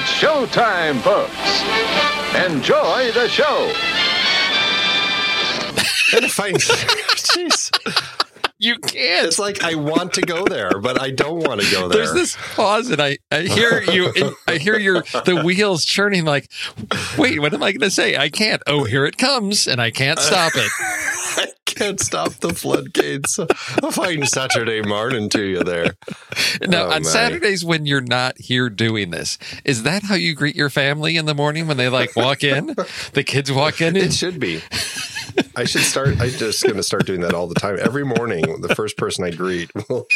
It's showtime, folks. Enjoy the show. And if I, jeez, You can't. it's like I want to go there, but I don't want to go there. There's this pause, and I, I hear you. I hear your the wheels churning. Like, wait, what am I going to say? I can't. Oh, here it comes, and I can't stop it. I can't stop the floodgates. A fine Saturday morning to you there. Now, Oh, on my. Saturdays when you're not here doing this, is that how you greet your family in the morning when they like walk in? The kids walk in. It should be. I should start. I'm just going to start doing that all the time. Every morning, the first person I greet will,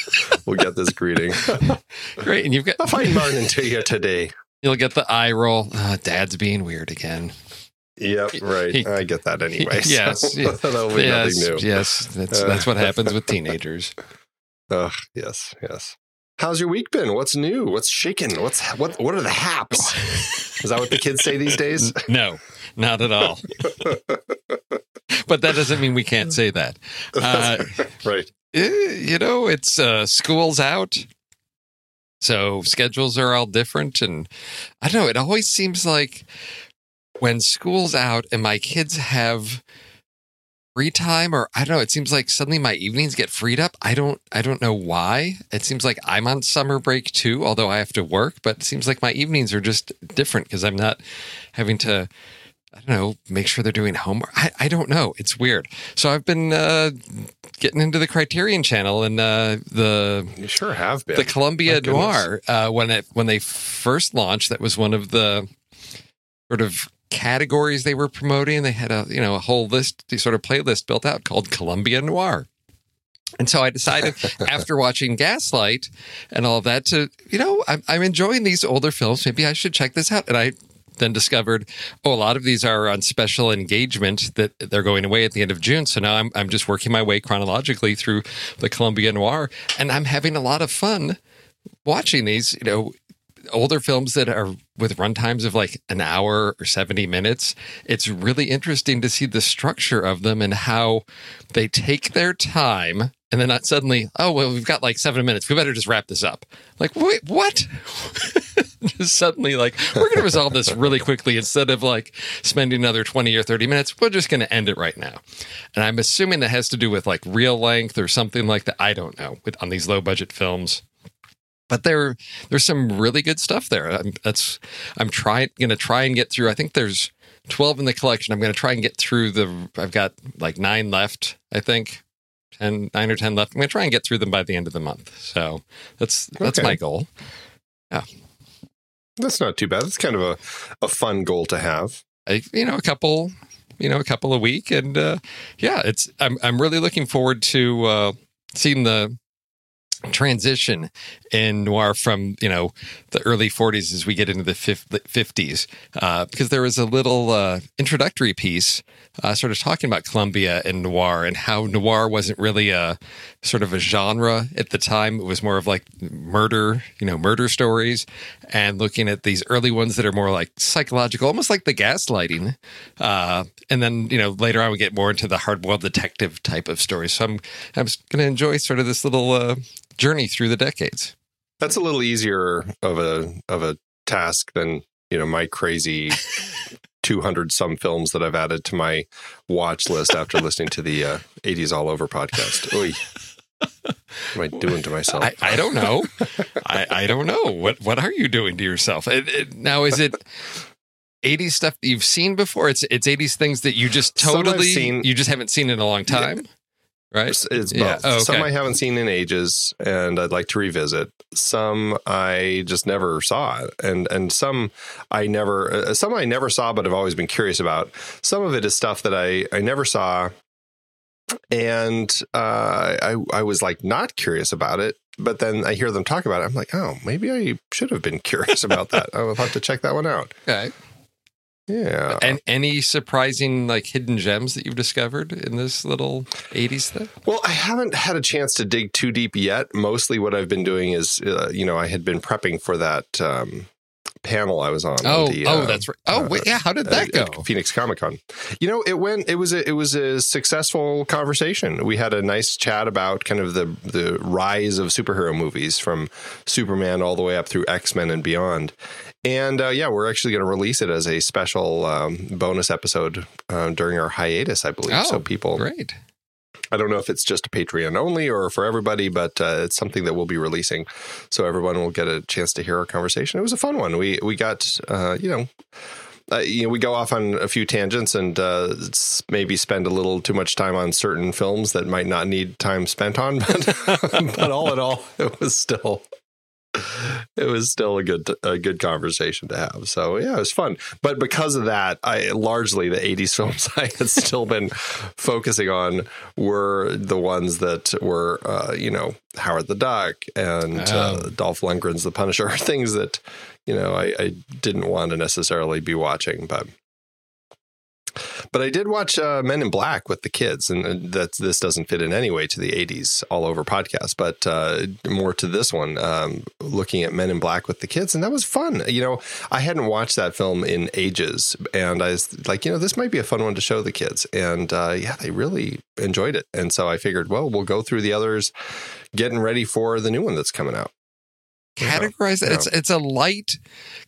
will get this greeting. great, and you've got A fine morning to you today. you'll get the eye roll. Oh, Dad's being weird again. Yep, right. I get that anyway. so Yes, that'll be yes, nothing new. yes. That's Uh, that's what happens with teenagers. Ugh, yes, yes. How's your week been? What's new? What's shaking? What's what? What are the haps? Is that what the kids say these days? No, not at all. But that doesn't mean we can't say that. Uh, right. eh, you know, it's uh, school's out. So schedules are all different. And I don't know, it always seems like when school's out and my kids have free time or I don't know, it seems like suddenly my evenings get freed up. I don't I don't know why. It seems like I'm on summer break too, although I have to work, but it seems like my evenings are just different because I'm not having to I don't know, make sure they're doing homework. I, I don't know. It's weird. So I've been uh, getting into the Criterion channel and uh, the You sure have been. the Columbia Noir uh, when it when they first launched. That was one of the sort of categories they were promoting. They had a you know a whole list, sort of playlist built out called Columbia Noir. And so I decided after watching Gaslight and all of that to, you know, I'm, I'm enjoying these older films. Maybe I should check this out. And I then discovered, oh, a lot of these are on special engagement that they're going away at the end of June. So now I'm, I'm just working my way chronologically through the Columbia Noir and I'm having a lot of fun watching these, you know, older films that are with runtimes of like an hour or 70 minutes. It's really interesting to see the structure of them and how they take their time and then not suddenly, oh, well, we've got like seven minutes. We better just wrap this up. Like, wait, what? just suddenly, like, we're going to resolve this really quickly instead of like spending another 20 or 30 minutes. We're just going to end it right now. And I'm assuming that has to do with like real length or something like that. I don't know with, on these low budget films but there there's some really good stuff there. I'm, that's I'm trying going to try and get through. I think there's 12 in the collection. I'm going to try and get through the. I've got like nine left. I think 10, nine or ten left. I'm going to try and get through them by the end of the month. So that's that's Okay. my goal. That's not too bad. That's kind of a, a fun goal to have. I, you know, a couple, you know, a couple a week, and uh, yeah, it's. I'm I'm really looking forward to uh, seeing the transition in noir from you know the early 40s as we get into the 50s uh, because there was a little uh, introductory piece uh, sort of talking about Columbia and noir and how noir wasn't really a sort of a genre at the time. It was more of like murder you know murder stories and looking at these early ones that are more like psychological almost like the gaslighting uh, and then you know later on we get more into the hard-boiled detective type of stories. So i'm i'm going to enjoy sort of this little uh, journey through the decades That's a little easier of a of a task than you know my crazy 200 some films that I've added to my watch list after listening to the uh, 80s all over podcast. Oy. What am I doing to myself? I, I don't know. I, I don't know. What what are you doing to yourself? It, it, now is it 80s stuff that you've seen before? It's it's 80s things that you just totally seen- you just haven't seen in a long time, right? It's, it's Yeah. both. Oh, okay. Some I haven't seen in ages, and I'd like to revisit. Some I just never saw, and and some I never, uh, some I never saw, but I've always been curious about. Some of it is stuff that I I never saw, and uh, I I was like not curious about it. But then I hear them talk about it. I'm like, oh, maybe I should have been curious about that. I'll have to check that one out. Okay. Yeah. And any surprising like hidden gems that you've discovered in this little 80s thing? Well, I haven't had a chance to dig too deep yet. Mostly what I've been doing is, uh, you know, I had been prepping for that um, panel I was on. Oh, the, oh, uh, that's right. Oh, uh, wait, yeah. How did that at- go? at Phoenix Comic Con. You know, it went. It was a. It was a successful conversation. We had a nice chat about kind of the the rise of superhero movies from Superman all the way up through X Men and beyond. And uh, yeah, we're actually going to release it as a special um, bonus episode uh, during our hiatus, I believe. Oh, so people, Great. I don't know if it's just a Patreon only or for everybody, but uh, it's something that we'll be releasing, so everyone will get a chance to hear our conversation. It was a fun one. We we got uh, you know. Uh, you know, we go off on a few tangents and uh, maybe spend a little too much time on certain films that might not need time spent on, but but all in all, it was still it was still a good a good conversation to have. So yeah, it was fun. But because of that, I largely the '80s films I had still been focusing on were the ones that were uh, you know Howard the Duck and uh, Oh. Dolph Lundgren's The Punisher, things that you know I, I didn't want to necessarily be watching, but. But I did watch uh, Men in Black with the kids, and that this doesn't fit in any way to the '80s all over podcast, but uh, more to this one, um, looking at Men in Black with the kids, and that was fun. You know, I hadn't watched that film in ages, and I was like, you know, this might be a fun one to show the kids, and uh, yeah, they really enjoyed it, and so I figured, well, we'll go through the others, getting ready for the new one that's coming out. Categorize that. yeah. It's it's a light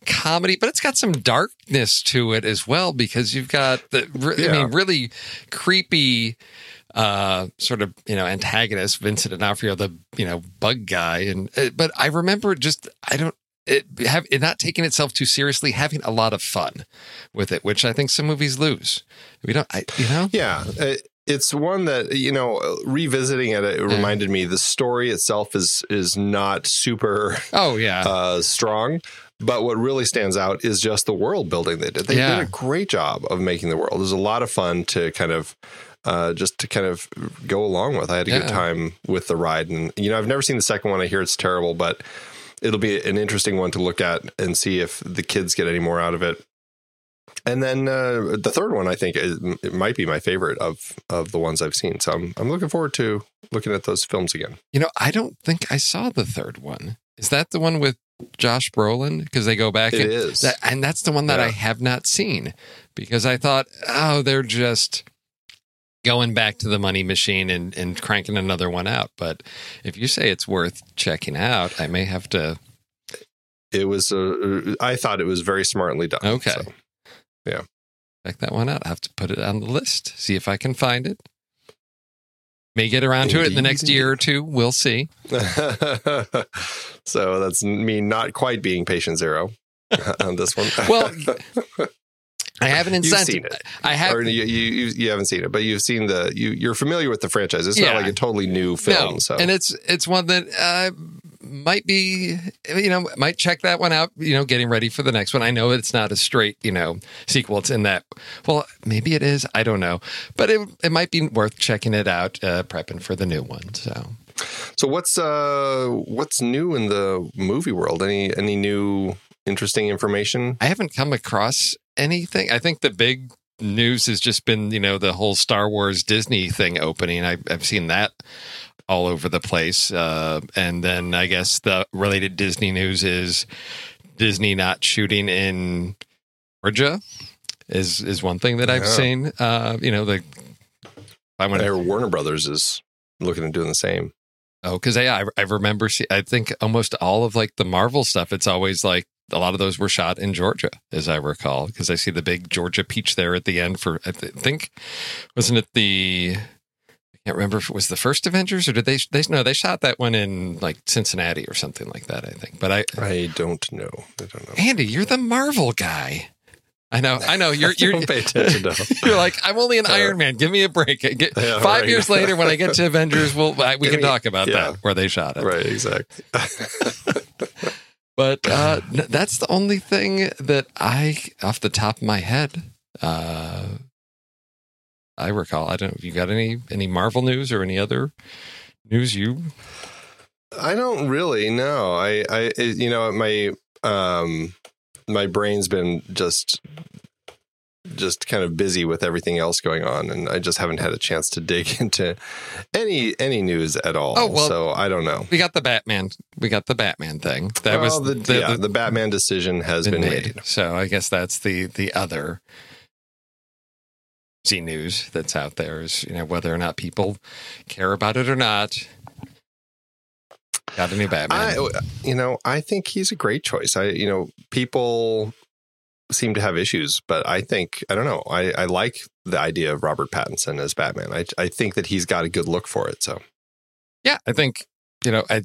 comedy, but it's got some darkness to it as well because you've got the I mean really creepy uh sort of you know antagonist Vincent D'Onofrio the you know bug guy and uh, but I remember just I don't it have it not taking itself too seriously having a lot of fun with it which I think some movies lose we don't I you know Yeah. It's one that you know, revisiting it, it reminded me the story itself is is not super oh yeah uh, strong, but what really stands out is just the world building they did. They Yeah. did a great job of making the world. It was a lot of fun to kind of uh, just to kind of go along with. I had a good time with the ride, and you know, I've never seen the second one. I hear it's terrible, but it'll be an interesting one to look at and see if the kids get any more out of it. And then uh, the third one, I think, is, it might be my favorite of of the ones I've seen. So I'm I'm looking forward to looking at those films again. You know, I don't think I saw the third one. Is that the one with Josh Brolin? Because they go back It and is. that, and that's the one that I have not seen because I thought, oh, they're just going back to the money machine and, and cranking another one out. But if you say it's worth checking out, I may have to. It was. Uh, I thought it was very smartly done. Okay. so. Check that one out. I have to put it on the list, see if I can find it. May get around to it in the next year or two. We'll see. so that's me not quite being patient zero on this one. Well, I have an You've incentive. seen it. I have or you, you you haven't seen it, but you've seen the you you're familiar with the franchise. It's Yeah. not like a totally new film. no, so and it's it's one that uh, might be you know might check that one out. You know, getting ready for the next one. I know it's not a straight you know sequel. It's in that. Well, maybe it is. I don't know, but it it might be worth checking it out, uh, prepping for the new one. So so what's uh what's new in the movie world? Any any new interesting information? I haven't come across anything. I think the big news has just been, you know, the whole Star Wars Disney thing opening. I, I've seen that all over the place. Uh, and then I guess the related Disney news is Disney not shooting in Georgia is is one thing that I've Yeah. seen. Uh, you know, the I went Warner Brothers is looking at doing the same. Oh, because yeah, I, I remember. See, I think almost all of like the Marvel stuff. It's always like a lot of those were shot in Georgia, as I recall, because I see the big Georgia peach there at the end. For I th- think wasn't it the can't remember if it was the first Avengers or did they they no they shot that one in like Cincinnati or something like that. I think, but I I don't know. I don't know. Andy, you're the Marvel guy. I know, I know. You're you're pay attention to. You're like, I'm only an Uh, Iron Man. Give me a break. Get, Yeah, five right. years later, when I get to Avengers, we'll I- we Give can me- talk about yeah. that where they shot it. right, exactly. But uh, that's the only thing that I, off the top of my head, uh, I recall. I don't. know if You got any any Marvel news or any other news you? I don't really know. I, I, it- you know, my, um, my brain's been just, just kind of busy with everything else going on, and I just haven't had a chance to dig into any any news at all. Oh, well- so I don't know. We got the Batman. We got the Batman thing. That well, was the, yeah, the, Batman decision has been made. So I guess that's the the other news that's out there is you know whether or not people care about it or not. Got a new Batman. I, you know, I think he's a great choice. I, you know, people seem to have issues, but I think I don't know. I, I like the idea of Robert Pattinson as Batman. I, I think that he's got a good look for it. So Yeah, I think you know. I,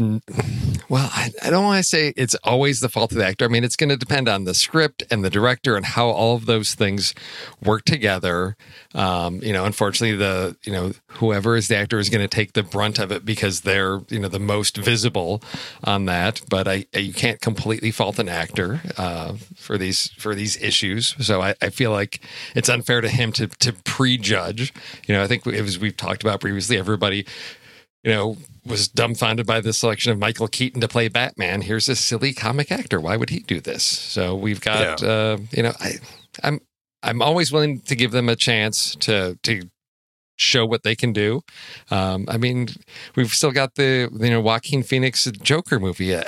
it's, well, I, I don't want to say it's always the fault of the actor. I mean, it's going to depend on the script and the director and how all of those things work together. Um, you know, unfortunately, the you know whoever is the actor is going to take the brunt of it because they're you know the most visible on that. But I, you can't completely fault an actor uh, for these for these issues. So I, I feel like it's unfair to him to to prejudge. You know, I think as we've talked about previously. Everybody you know, was dumbfounded by the selection of Michael Keaton to play Batman. Here's a silly comic actor. Why would he do this? So we've got, uh, you know, I, I'm I'm always willing to give them a chance to to show what they can do. Um, I mean, we've still got the you know Joaquin Phoenix Joker movie. Uh,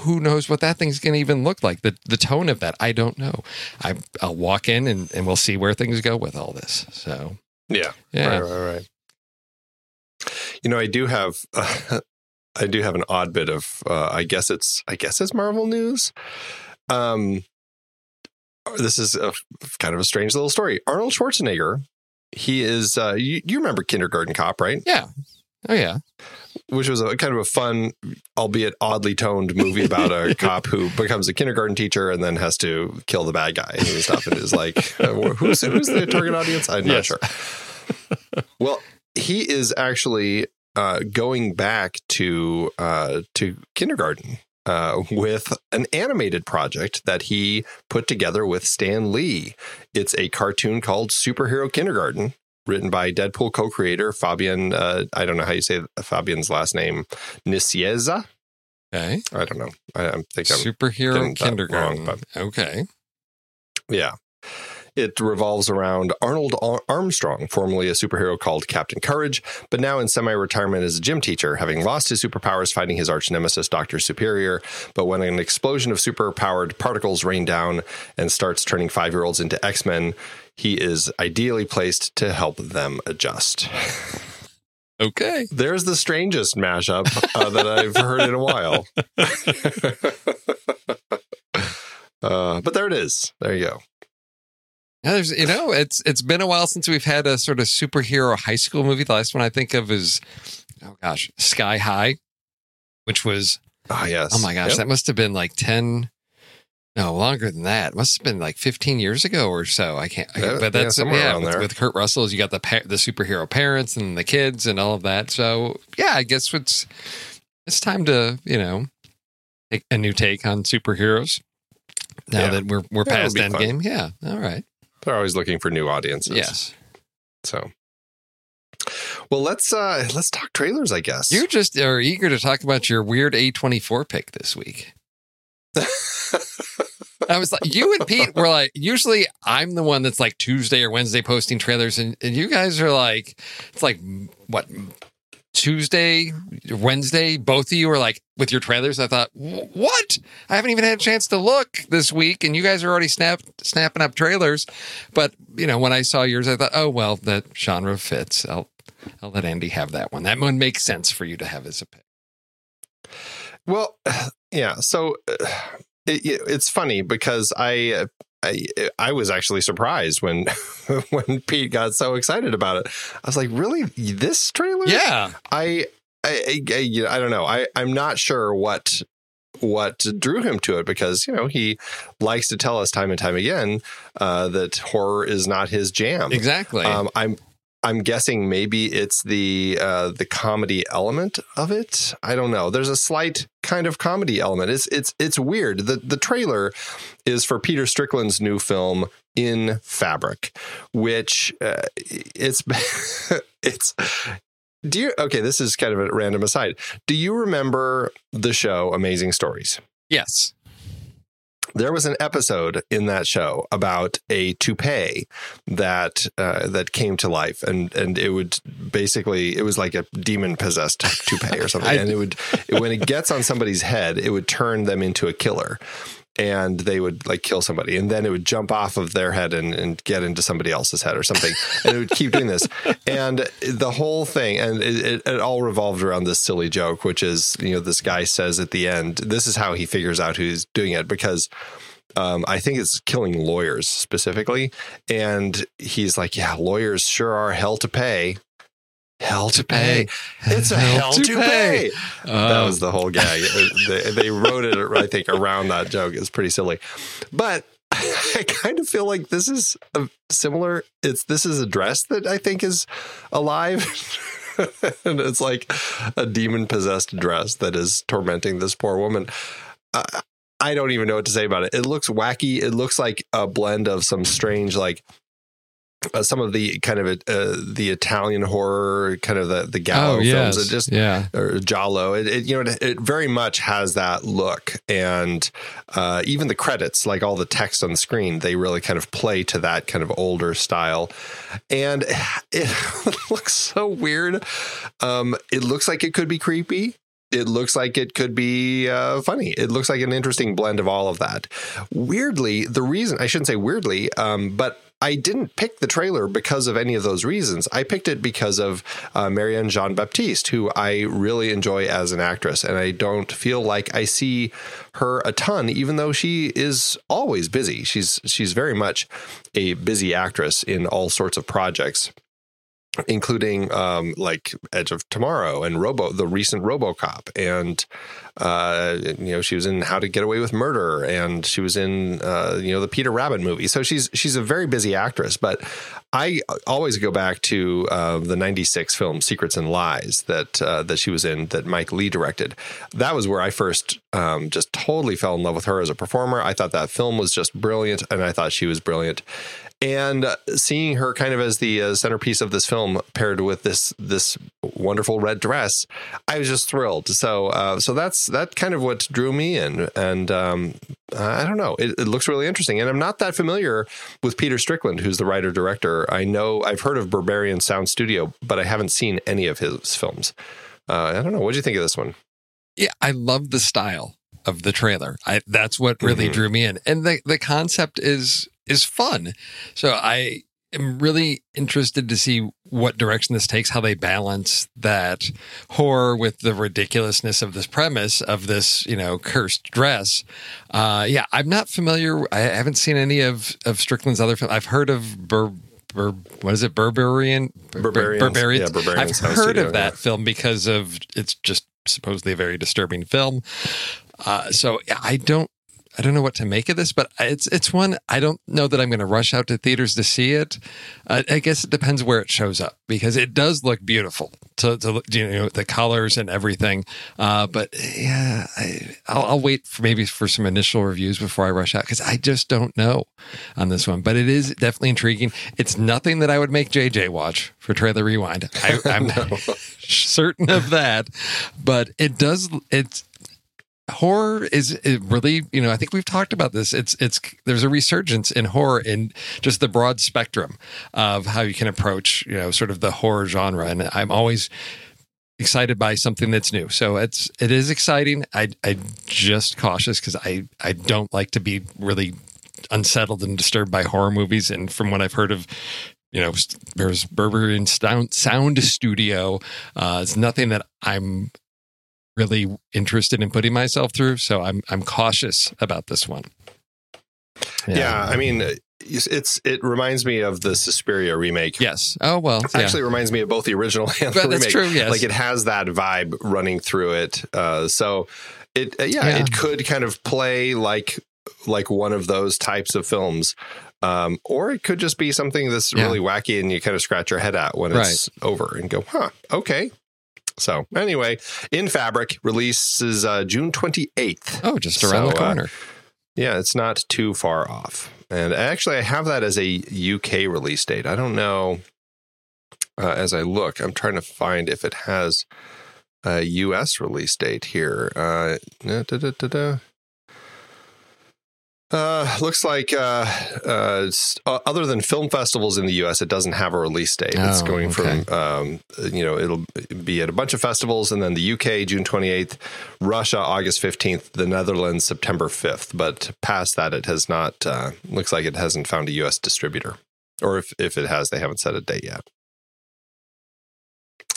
who knows what that thing's going to even look like? The the tone of that, I don't know. I, I'll walk in and, and we'll see where things go with all this. So yeah, yeah, right, right, right. You know, I do have. Uh, I do have an odd bit of uh, I guess it's I guess it's Marvel news. Um, this is a, kind of a strange little story. Arnold Schwarzenegger, he is uh, you, you remember Kindergarten Cop, right? Yeah. Oh yeah. Which was a kind of a fun, albeit oddly toned movie about a cop who becomes a kindergarten teacher and then has to kill the bad guy and stuff. And is like, who's who's the target audience? I'm not sure. well, he is actually uh, going back to uh, to kindergarten uh, with an animated project that he put together with Stan Lee. It's a cartoon called Superhero Kindergarten, written by Deadpool co-creator Fabian. Uh, I don't know how you say Fabian's last name, Nicieza. Okay. I don't know. I, I think I'm Superhero kindergarten. wrong, okay. Yeah. It revolves around Arnold Armstrong, formerly a superhero called Captain Courage, but now in semi retirement as a gym teacher, having lost his superpowers fighting his arch nemesis, Dr. Superior. But when an explosion of superpowered particles rain down and starts turning five year olds into X Men, he is ideally placed to help them adjust. Okay. There's the strangest mashup uh, that I've heard in a while. uh, but there it is. There you go. Yeah, there's, you know, it's it's been a while since we've had a sort of superhero high school movie. The last one I think of is, oh gosh, Sky High, which was Ah, yes. oh my gosh, Yep. that must have been like ten, no longer than that. It must have been like fifteen years ago or so. I can't, I- Yeah, but yeah, that's somewhere yeah. around with, there. with Kurt Russell's. you got the the superhero parents and the kids and all of that. So yeah, I guess it's it's time to you know take a new take on superheroes. Now Yeah. that we're we're Yeah, past it'll be fun. Endgame, yeah, all right, They're always looking for new audiences. yes. So, well, let's uh let's talk trailers. I guess You just are eager to talk about your weird A24 pick this week. I was like, you and Pete were like, usually I'm the one that's like Tuesday or Wednesday posting trailers, and, and you guys are like, it's like, what, Tuesday, Wednesday, both of you are like with your trailers. I thought, what? I haven't even had a chance to look this week, and you guys are already snap, snapping up trailers. But, you know, when I saw yours, I thought, oh, well, that genre fits. I'll, I'll let Andy have that one. That one makes sense for you to have as a pick. Well, yeah. So uh, it, it- it's funny because I. I, I was actually surprised when when Pete got so excited about it. I was like, "Really, this trailer?" Yeah. I I, I, you know, I don't know. I I'm not sure what what drew him to it because you know he likes to tell us time and time again uh, that horror is not his jam. Exactly. Um, I'm I'm guessing maybe it's the uh, the comedy element of it. I don't know. There's a slight kind of comedy element. It's it's it's weird. The the trailer is for Peter Strickland's new film In Fabric, which uh, it's it's. Do you okay? This is kind of a random aside. Do you remember the show Amazing Stories? yes. There was an episode in that show about a toupee that uh, that came to life, and and it would basically it was like a demon possessed toupee or something, I- and it would when it gets on somebody's head, it would turn them into a killer. And they would like kill somebody, and then it would jump off of their head and, and get into somebody else's head or something, and it would keep doing this. And the whole thing, and it, it, it all revolved around this silly joke, which is, you know, this guy says at the end, this is how he figures out who's doing it because um, I think it's killing lawyers specifically. And he's like, yeah, lawyers sure are hell to pay. Hell to pay. It's a hell, to pay. that Oh. was um, the whole gag. they, they wrote it, I think, around that joke. It's pretty silly. But I kind of feel like this is a similar. It's this is a dress that I think is alive. and it's like a demon possessed dress that is tormenting this poor woman. I, I don't even know what to say about it. It looks wacky. It looks like a blend of some strange, like uh, some of the kind of uh, the Italian horror, kind of the the Gallo oh, yes. films. It just yeah. or Giallo. It, it you know it, it very much has that look, and uh, even the credits, like all the text on the screen, they really kind of play to that kind of older style, and it looks so weird. Um, it looks like it could be creepy. It looks like it could be uh, funny. It looks like an interesting blend of all of that. Weirdly, the reason I shouldn't say weirdly, um, but I didn't pick the trailer because of any of those reasons. I picked it because of uh, Marianne Jean Baptiste, who I really enjoy as an actress, and I don't feel like I see her a ton, even though she is always busy. She's she's very much a busy actress in all sorts of projects including um, like Edge of Tomorrow and Robo, the recent RoboCop, and uh, you know she was in How to Get Away with Murder, and she was in uh, you know the Peter Rabbit movie. So she's she's a very busy actress. But I always go back to uh, the '96 film Secrets and Lies that uh, that she was in that Mike Leigh directed. That was where I first um, just totally fell in love with her as a performer. I thought that film was just brilliant, and I thought she was brilliant and seeing her kind of as the uh, centerpiece of this film paired with this this wonderful red dress i was just thrilled. So uh, so that's that kind of what drew me in. And um, i don't know. It, it, looks really interesting. And i'm not that familiar with peter strickland who's the writer director. I know i've heard of berberian sound studio but i haven't seen any of his films. Uh, i don't know. What do you think of this one? Yeah i love the style of the trailer. I, that's what really mm-hmm. drew me in. And the, the concept is is fun. So I am really interested to see what direction this takes, how they balance that horror with the ridiculousness of this premise of this, you know, cursed dress. Uh, yeah, I'm not familiar. I haven't seen any of of Strickland's other films. I've heard of Bur- Bur- what is it? Berberian? Berberians. Berberians. Yeah, I've heard of that yeah. film because of it's just supposedly a very disturbing film. Uh, so I don't I don't know what to make of this, but it's it's one I don't know that I'm going to rush out to theaters to see it. Uh, I guess it depends where it shows up because it does look beautiful to, to you know the colors and everything. Uh, but yeah, I, will I'll wait for maybe for some initial reviews before I rush out because I just don't know on this one. But it is definitely intriguing. It's nothing that I would make JJ watch for Trailer Rewind. I, am no. certain of that, but it does. It's horror is really you know i think we've talked about this. It's it's there's a resurgence in horror in just the broad spectrum of how you can approach you know sort of the horror genre. And i'm always excited by something that's new. So it's it is exciting. I i just cautious because i i don't like to be really unsettled and disturbed by horror movies. And from what i've heard of you know, there's Berberian Sound, Sound Studio. Uh, it's nothing that I'm really interested in putting myself through. So I'm I'm cautious about this one. Yeah, yeah I mean, it's it reminds me of the Suspiria remake. Yes. Oh well. It actually reminds me of both the original and the remake. That's true. Yes. Like it has that vibe running through it. Uh, so it uh, yeah, yeah, it could kind of play like like one of those types of films. Um, or it could just be something that's yeah. really wacky and you kind of scratch your head at when it's over and go, huh, okay, so anyway, in Fabric releases uh, June 28th. Oh, just around so, the uh, corner. Uh, yeah, it's not too far off. And actually, I have that as a UK release date. I don't know. Uh, as I look, I'm trying to find if it has a US release date here. Uh, da, da, da, uh, looks like uh, uh, other than film festivals in the U.S., it doesn't have a release date. Oh, it's going okay. from um, you know it'll be at a bunch of festivals, and then the UK June 28th, Russia August 15th, the Netherlands September 5th. But past that, it has not. Uh, looks like it hasn't found a U.S. distributor, or if if it has, they haven't set a date yet.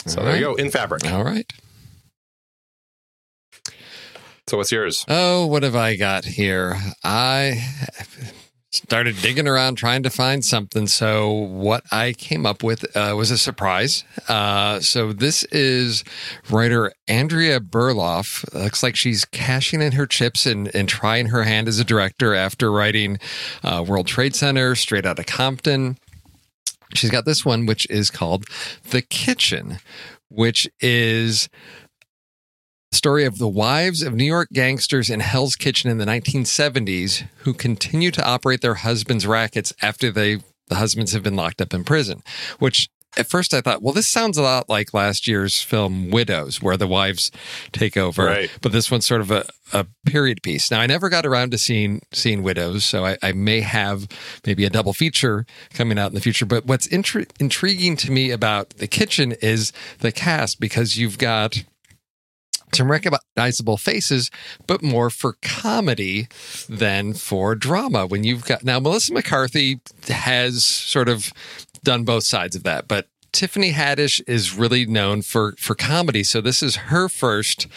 So All there you go in fabric. All right. So what's yours? Oh, what have I got here? I started digging around trying to find something. So what I came up with uh, was a surprise. Uh, so this is writer Andrea Berloff. Looks like she's cashing in her chips and, and trying her hand as a director after writing uh, World Trade Center, Straight Outta Compton. She's got this one, which is called The Kitchen, which is story of the wives of New York gangsters in Hell's Kitchen in the 1970s who continue to operate their husbands' rackets after they the husbands have been locked up in prison. Which at first I thought, well, this sounds a lot like last year's film Widows, where the wives take over. Right. But this one's sort of a, a period piece. Now I never got around to seeing seeing Widows, so I, I may have maybe a double feature coming out in the future. But what's intri- intriguing to me about the kitchen is the cast because you've got some recognizable faces, but more for comedy than for drama. When you've got now Melissa McCarthy has sort of done both sides of that, but Tiffany Haddish is really known for for comedy. So this is her first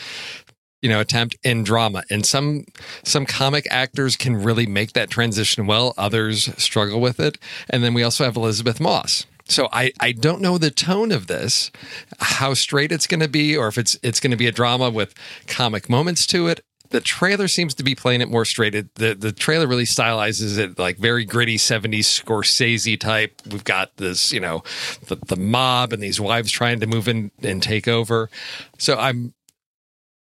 you know attempt in drama and some some comic actors can really make that transition well others struggle with it and then we also have elisabeth moss so I, I don't know the tone of this, how straight it's going to be, or if it's it's going to be a drama with comic moments to it. The trailer seems to be playing it more straight. It, the the trailer really stylizes it like very gritty '70s Scorsese type. We've got this, you know, the the mob and these wives trying to move in and take over. So I'm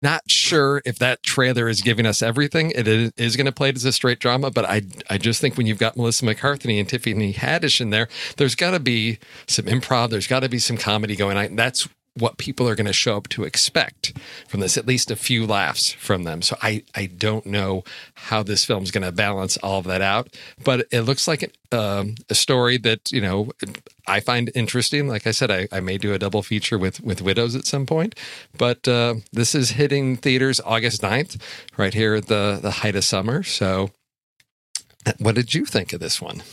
not sure if that trailer is giving us everything. It is going to play it as a straight drama, but I I just think when you've got Melissa McCarthy and Tiffany Haddish in there, there's got to be some improv. There's got to be some comedy going on. That's what people are going to show up to expect from this, at least a few laughs from them. So I, I don't know how this film is going to balance all of that out, but it looks like um, a story that, you know, I find interesting. Like I said, I, I may do a double feature with, with Widows at some point, but uh, this is hitting theaters August 9th, right here at the, the height of summer. So what did you think of this one?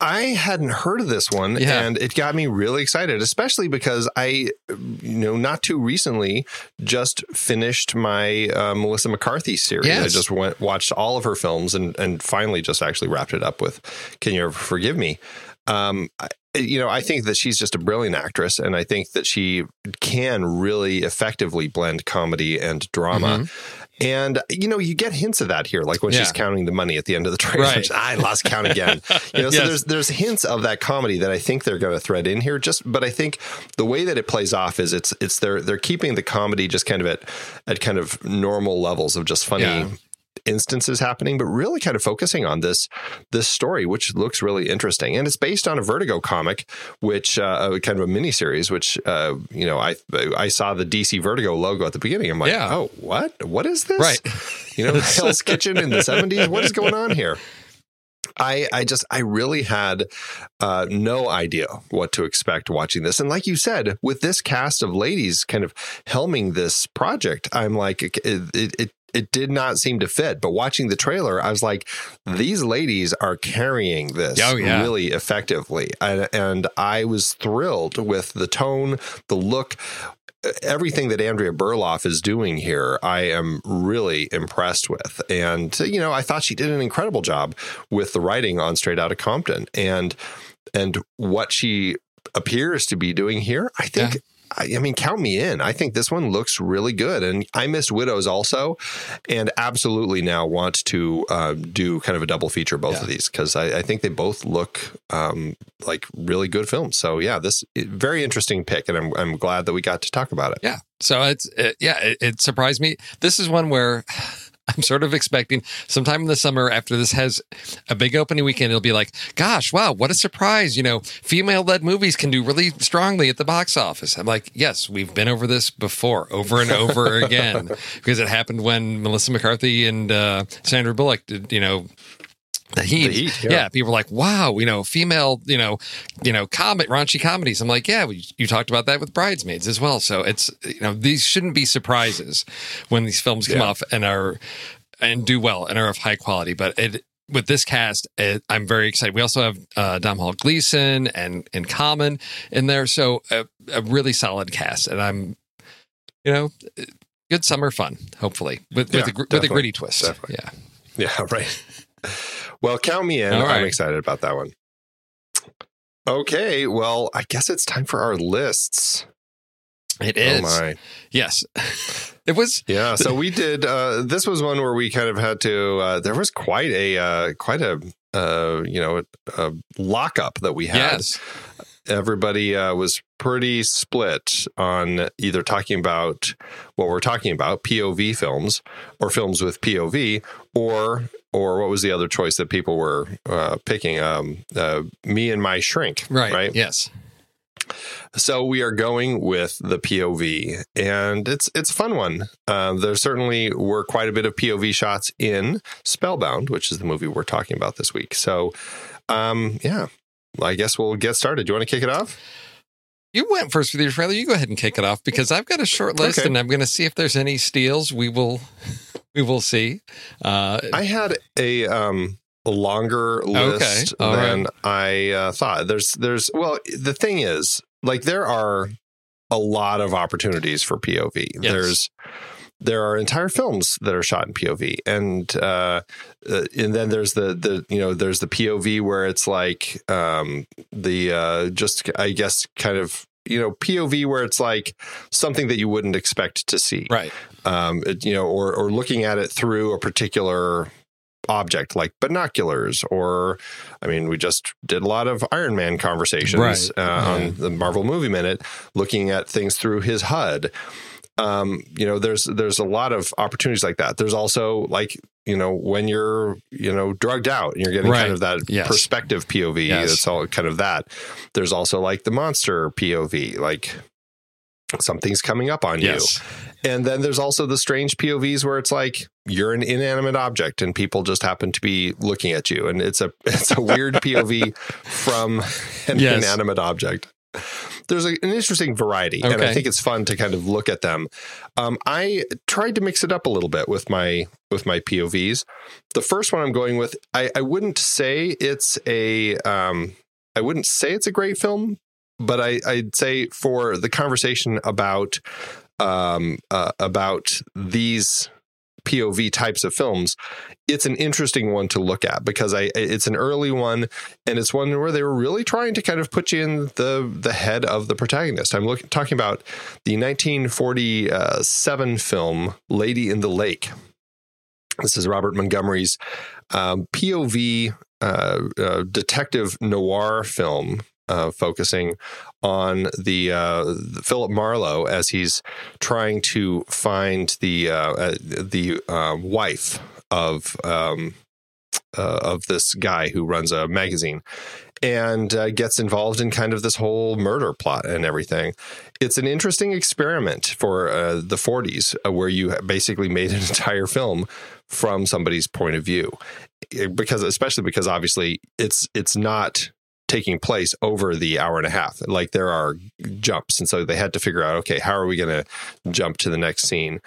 I hadn't heard of this one Yeah. and it got me really excited, especially because I, you know, not too recently just finished my uh, Melissa McCarthy series. I just went, watched all of her films and, and finally just actually wrapped it up with Can You Ever Forgive Me? Um, I, you know, I think that she's just a brilliant actress, and I think that she can really effectively blend comedy and drama. And you know, you get hints of that here, like when she's Mm-hmm. Counting the money at the end of the trailer. Right. I lost count again. You know, so Yes. there's there's hints of that comedy that I think they're going to thread in here. Just, but I think the way that it plays off is it's it's they're they're keeping the comedy just kind of at at kind of normal levels of just funny. Yeah. Instances happening but really kind of focusing on this this story which looks really interesting. And it's based on a vertigo comic which uh kind of a mini series which uh you know i i saw the dc vertigo logo at the beginning. I'm like Yeah. oh what? What is this? Right. you know hell's kitchen in the 70s what is going on here? I, I just I really had uh, no idea what to expect watching this, and like you said, with this cast of ladies kind of helming this project, I'm like it, it, it it did not seem to fit. But watching the trailer, I was like, these ladies are carrying this Oh, yeah. really effectively, and, and I was thrilled with the tone, the look everything that Andrea Berloff is doing here, I am really impressed with. And, you know, I thought she did an incredible job with the writing on Straight Outta Compton and and what she appears to be doing here. I think I, I mean, count me in. I think this one looks really good, and I missed Widows also, and absolutely now want to uh, do kind of a double feature both Yeah. of these because I, I think they both look um, like really good films. So yeah, this very interesting pick, and I'm I'm glad that we got to talk about it. Yeah. So it's it, yeah, it, it surprised me. This is one where I'm sort of expecting sometime in the summer after this has a big opening weekend, it'll be like, gosh, wow, what a surprise! You know, female-led movies can do really strongly at the box office. I'm like, yes, we've been over this before, over and over again, because it happened when Melissa McCarthy and uh, Sandra Bullock did, you know. The heat. The Heat, yeah. yeah. people are like, wow, you know, female, you know, you know, comic raunchy comedies. I'm like, yeah, we, you talked about that with Bridesmaids as well. So it's, you know, these shouldn't be surprises when these films come Yeah. off and are and do well and are of high quality. But it, with this cast, it, I'm very excited. We also have uh, Domhnall Gleeson and and Common in there, so a, a really solid cast. And I'm, you know, good summer fun. Hopefully, with Yeah, with, a, with a gritty twist. Definitely. Yeah. Yeah, right. Well, count me in. Right. I'm excited about that one. Okay, well, I guess it's time for our lists. It is. Oh my. Yes. it was Yeah, so we did uh this was one where we kind of had to uh there was quite a uh quite a uh you know a lockup that we had. yes. Everybody uh was pretty split on either talking about what we're talking about, POV films or films with POV or or what was the other choice that people were uh picking um uh me and my shrink, Right. right? Yes. So we are going with the POV, and it's it's a fun one. Uh, there certainly were quite a bit of POV shots in Spellbound, which is the movie we're talking about this week. So, um, yeah, I guess we'll get started. Do you want to kick it off? you went first with your trailer. You go ahead and kick it off because I've got a short list, Okay. and I'm going to see if there's any steals. We will, we will see. Uh, I had a um longer list all than I uh, thought. There's there's well the thing is like there are a lot of opportunities for POV. Yes. There's there are entire films that are shot in POV, and uh, uh, and then there's the the you know there's the POV where it's like um, the uh, just I guess kind of you know POV where it's like something that you wouldn't expect to see right. um, it- you know, or or looking at it through a particular object like binoculars or i mean we just did a lot of iron man conversations Right. uh, Yeah. on the marvel movie minute looking at things through his hud um, you know there's there's a lot of opportunities like that there's also like you know when you're you know drugged out and you're getting Right. kind of that Yes. perspective pov Yes. that's all kind of that there's also like the monster pov like something's coming up on you and then there's also the strange POVs where it's like you're an inanimate object and people just happen to be looking at you. And it's a it's a weird POV from an Yes. inanimate object. There's a, an interesting variety, and I think it's fun to kind of look at them. Um, I tried to mix it up a little bit with my with my POVs. The first one I'm going with, I, I wouldn't say it's a um, I wouldn't say it's a great film, but I, I'd say for the conversation about um, uh, about these POV types of films, it's an interesting one to look at because I it's an early one and it's one where they were really trying to kind of put you in the the head of the protagonist. I'm looking talking about the 1947 film Lady in the Lake. This is Robert Montgomery's um, POV uh, uh, detective noir film uh, focusing on the, uh, the Philip Marlowe as he's trying to find the uh, uh, the uh, wife of um, uh, of this guy who runs a magazine and uh, gets involved in kind of this whole murder plot and everything. It's an interesting experiment for uh, the 40s uh, where you basically made an entire film from somebody's point of view. Because especially because obviously it's it's not taking place over the hour and a half. Like there are jumps and so they had to figure out okay how are we going to jump to the next scene?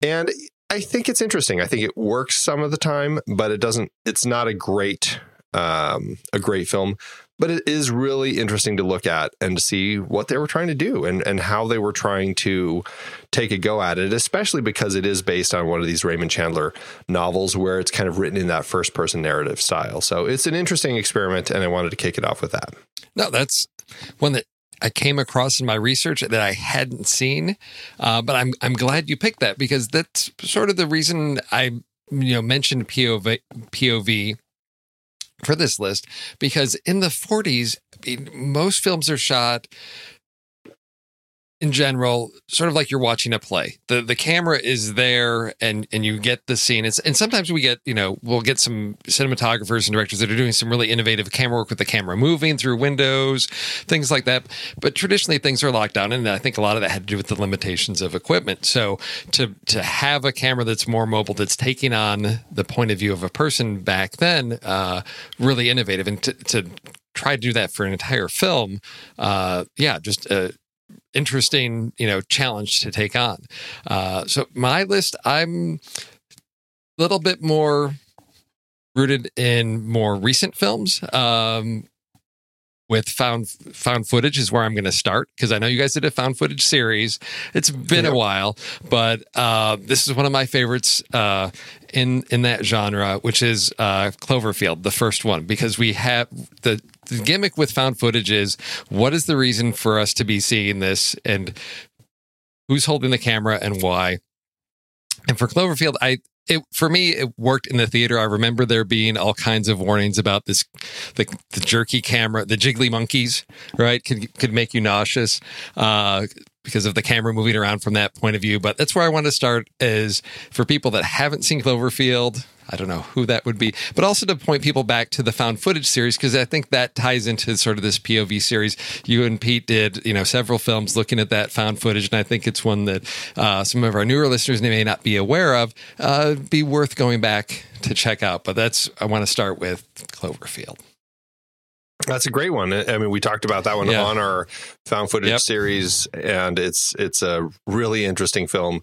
And i think it's interesting i think it works some of the time but it doesn't it's not a great um, a great film but it is really interesting to look at and to see what they were trying to do and, and how they were trying to take a go at it, especially because it is based on one of these Raymond Chandler novels where it's kind of written in that first person narrative style. So it's an interesting experiment, and I wanted to kick it off with that. No, that's one that I came across in my research that I hadn't seen. Uh, but I'm I'm glad you picked that because that's sort of the reason I you know mentioned POV POV for this list because in the 40s I mean, most films are shot in general sort of like you're watching a play. The the camera is there and and you get the scene. It's, and sometimes we get you know we'll get some cinematographers and directors that are doing some really innovative camera work with the camera moving through windows things like that. But traditionally things are locked down and i think a lot of that had to do with the limitations of equipment. So to to have a camera that's more mobile that's taking on the point of view of a person back then uh really innovative. And to, to try to do that for an entire film uh yeah just uh interesting, you know, challenge to take on. Uh, so my list, I'm a little bit more rooted in more recent films. Um, with found found footage is where I'm going to start because I know you guys did a found footage series. It's been a while, but uh, this is one of my favorites uh, in in that genre, which is uh, Cloverfield, the first one, because we have the the gimmick with found footage is what is the reason for us to be seeing this and who's holding the camera and why. And for Cloverfield, I it for me it worked in the theater. I remember there being all kinds of warnings about this the, the jerky camera, the jiggly monkeys, right? Could could make you nauseous. Uh because of the camera moving around from that point of view. But that's where I want to start is for people that haven't seen Cloverfield. I don't know who that would be, but also to point people back to the found footage series because I think that ties into sort of this POV series. You and Pete did, you know, several films looking at that found footage, and I think it's one that uh, some of our newer listeners may not be aware of. Uh, be worth going back to check out. But that's I want to start with Cloverfield. That's a great one. I mean, we talked about that one Yeah. on our found footage Yep. series, and it's it's a really interesting film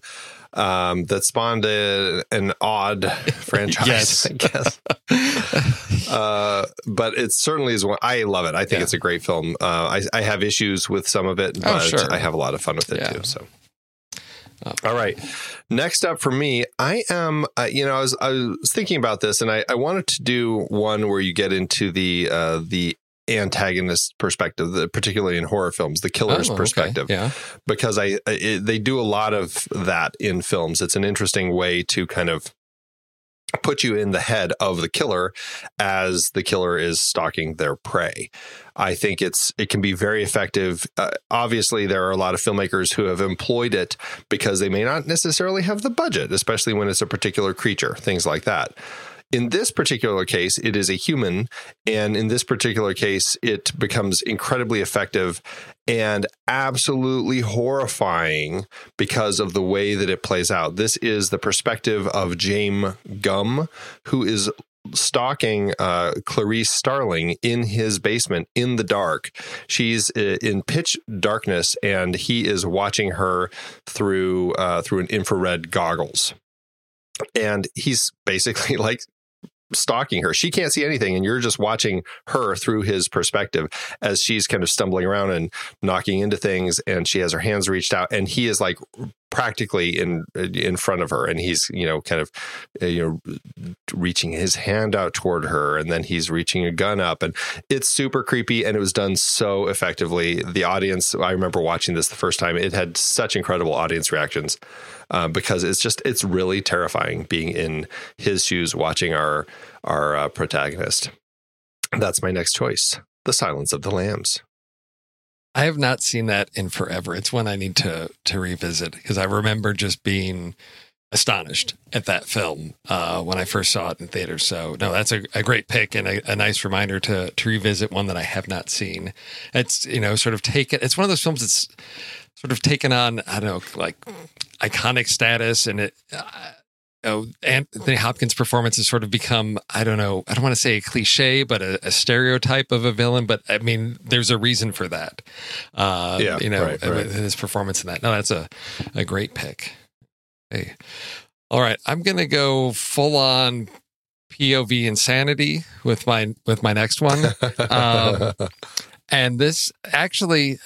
um, that spawned a, an odd franchise, Yes. I guess. uh, but it certainly is one. I love it. I think Yeah. it's a great film. Uh, I, I have issues with some of it, Oh, but sure. I have a lot of fun with it Yeah. too. So. Oh. All right. Next up for me, I am, uh, you know, I was, I was thinking about this and I, I wanted to do one where you get into the, uh, the antagonist perspective, the, particularly in horror films, the killer's Oh, okay. perspective, Yeah. because I, I it, they do a lot of that in films. It's an interesting way to kind of put you in the head of the killer as the killer is stalking their prey. I think it's it can be very effective. Uh, obviously, there are a lot of filmmakers who have employed it because they may not necessarily have the budget, especially when it's a particular creature, things like that. In this particular case, it is a human, and in this particular case, it becomes incredibly effective and absolutely horrifying because of the way that it plays out. This is the perspective of James Gumb, who is stalking uh, Clarice Starling in his basement in the dark. She's in pitch darkness, and he is watching her through uh, through an infrared goggles. And he's basically like stalking her. She can't see anything, and you're just watching her through his perspective as she's kind of stumbling around and knocking into things. And she has her hands reached out, and he is like practically in in front of her, and he's you know kind of uh, you know reaching his hand out toward her, and then he's reaching a gun up, and it's super creepy, and it was done so effectively. The audience, I remember watching this the first time, it had such incredible audience reactions uh, because it's just it's really terrifying being in his shoes watching our our uh, protagonist. That's my next choice, The Silence of the Lambs. I have not seen that in forever. It's one I need to to revisit because I remember just being astonished at that film uh, when I first saw it in theaters. So no, that's a, a great pick and a, a nice reminder to to revisit one that I have not seen. It's you know sort of taken. It's one of those films that's sort of taken on I don't know like iconic status and it. Uh, Oh, Anthony Hopkins' performance has sort of become, I don't know, I don't want to say a cliche, but a, a stereotype of a villain. But I mean, there's a reason for that. Uh, Yeah, you know, right, right. his performance in that. No, that's a, a great pick. Hey, all right, I'm gonna go full on POV insanity with my with my next one. Um, and this actually,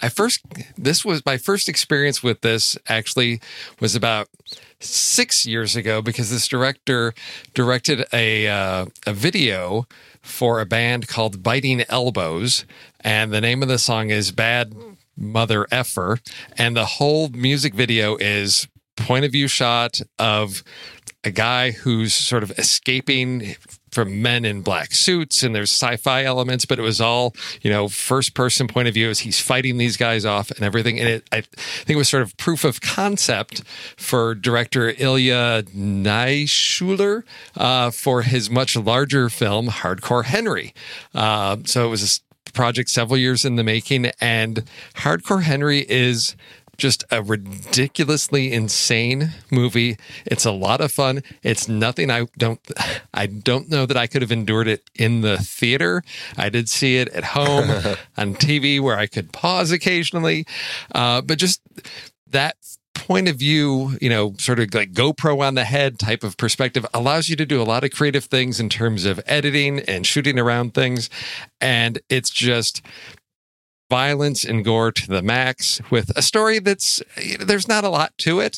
I first, this was my first experience with this actually was about six years ago because this director directed a, uh, a video for a band called Biting Elbows. And the name of the song is Bad Mother Effer. And the whole music video is point of view shot of a guy who's sort of escaping from men in black suits and there's sci-fi elements but it was all you know first person point of view as he's fighting these guys off and everything. And it i think it was sort of proof of concept for director Ilya Naishuller uh, for his much larger film hardcore henry. Uh, so it was a project several years in the making and hardcore henry is just a ridiculously insane movie. It's a lot of fun. It's nothing I don't I don't know that I could have endured it in the theater. I did see it at home on TV where I could pause occasionally. Uh, but just that point of view, you know, sort of like GoPro on the head type of perspective allows you to do a lot of creative things in terms of editing and shooting around things. And it's just violence and gore to the max with a story that's there's not a lot to it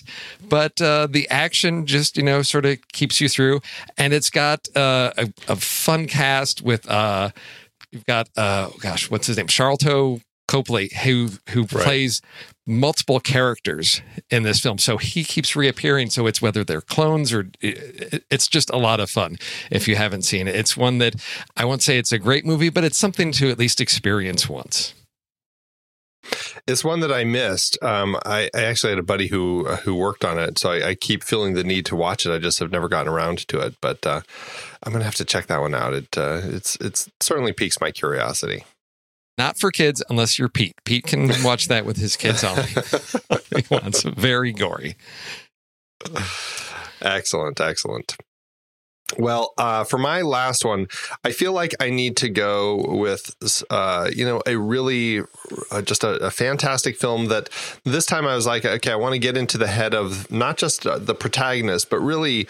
but uh, the action just you know sort of keeps you through. And it's got uh, a, a fun cast with uh you've got uh gosh what's his name? Sharlto Copley who who Right. plays multiple characters in this film. So he keeps reappearing. So it's whether they're clones or it's just a lot of fun if you haven't seen it. It's one that i won't say it's a great movie but it's something to at least experience once It's one that I missed. Um, I, I actually had a buddy who uh, who worked on it, so I, I keep feeling the need to watch it. I just have never gotten around to it, but uh, I'm gonna have to check that one out. It uh, it's it's certainly piques my curiosity. Not for kids unless you're Pete. Pete can watch that with his kids only. he wants very gory. Excellent, excellent. Well, uh, for my last one, I feel like I need to go with, uh, you know, a really uh, just a, a, fantastic film that this time I was like, okay, I want to get into the head of not just uh, the protagonist, but really.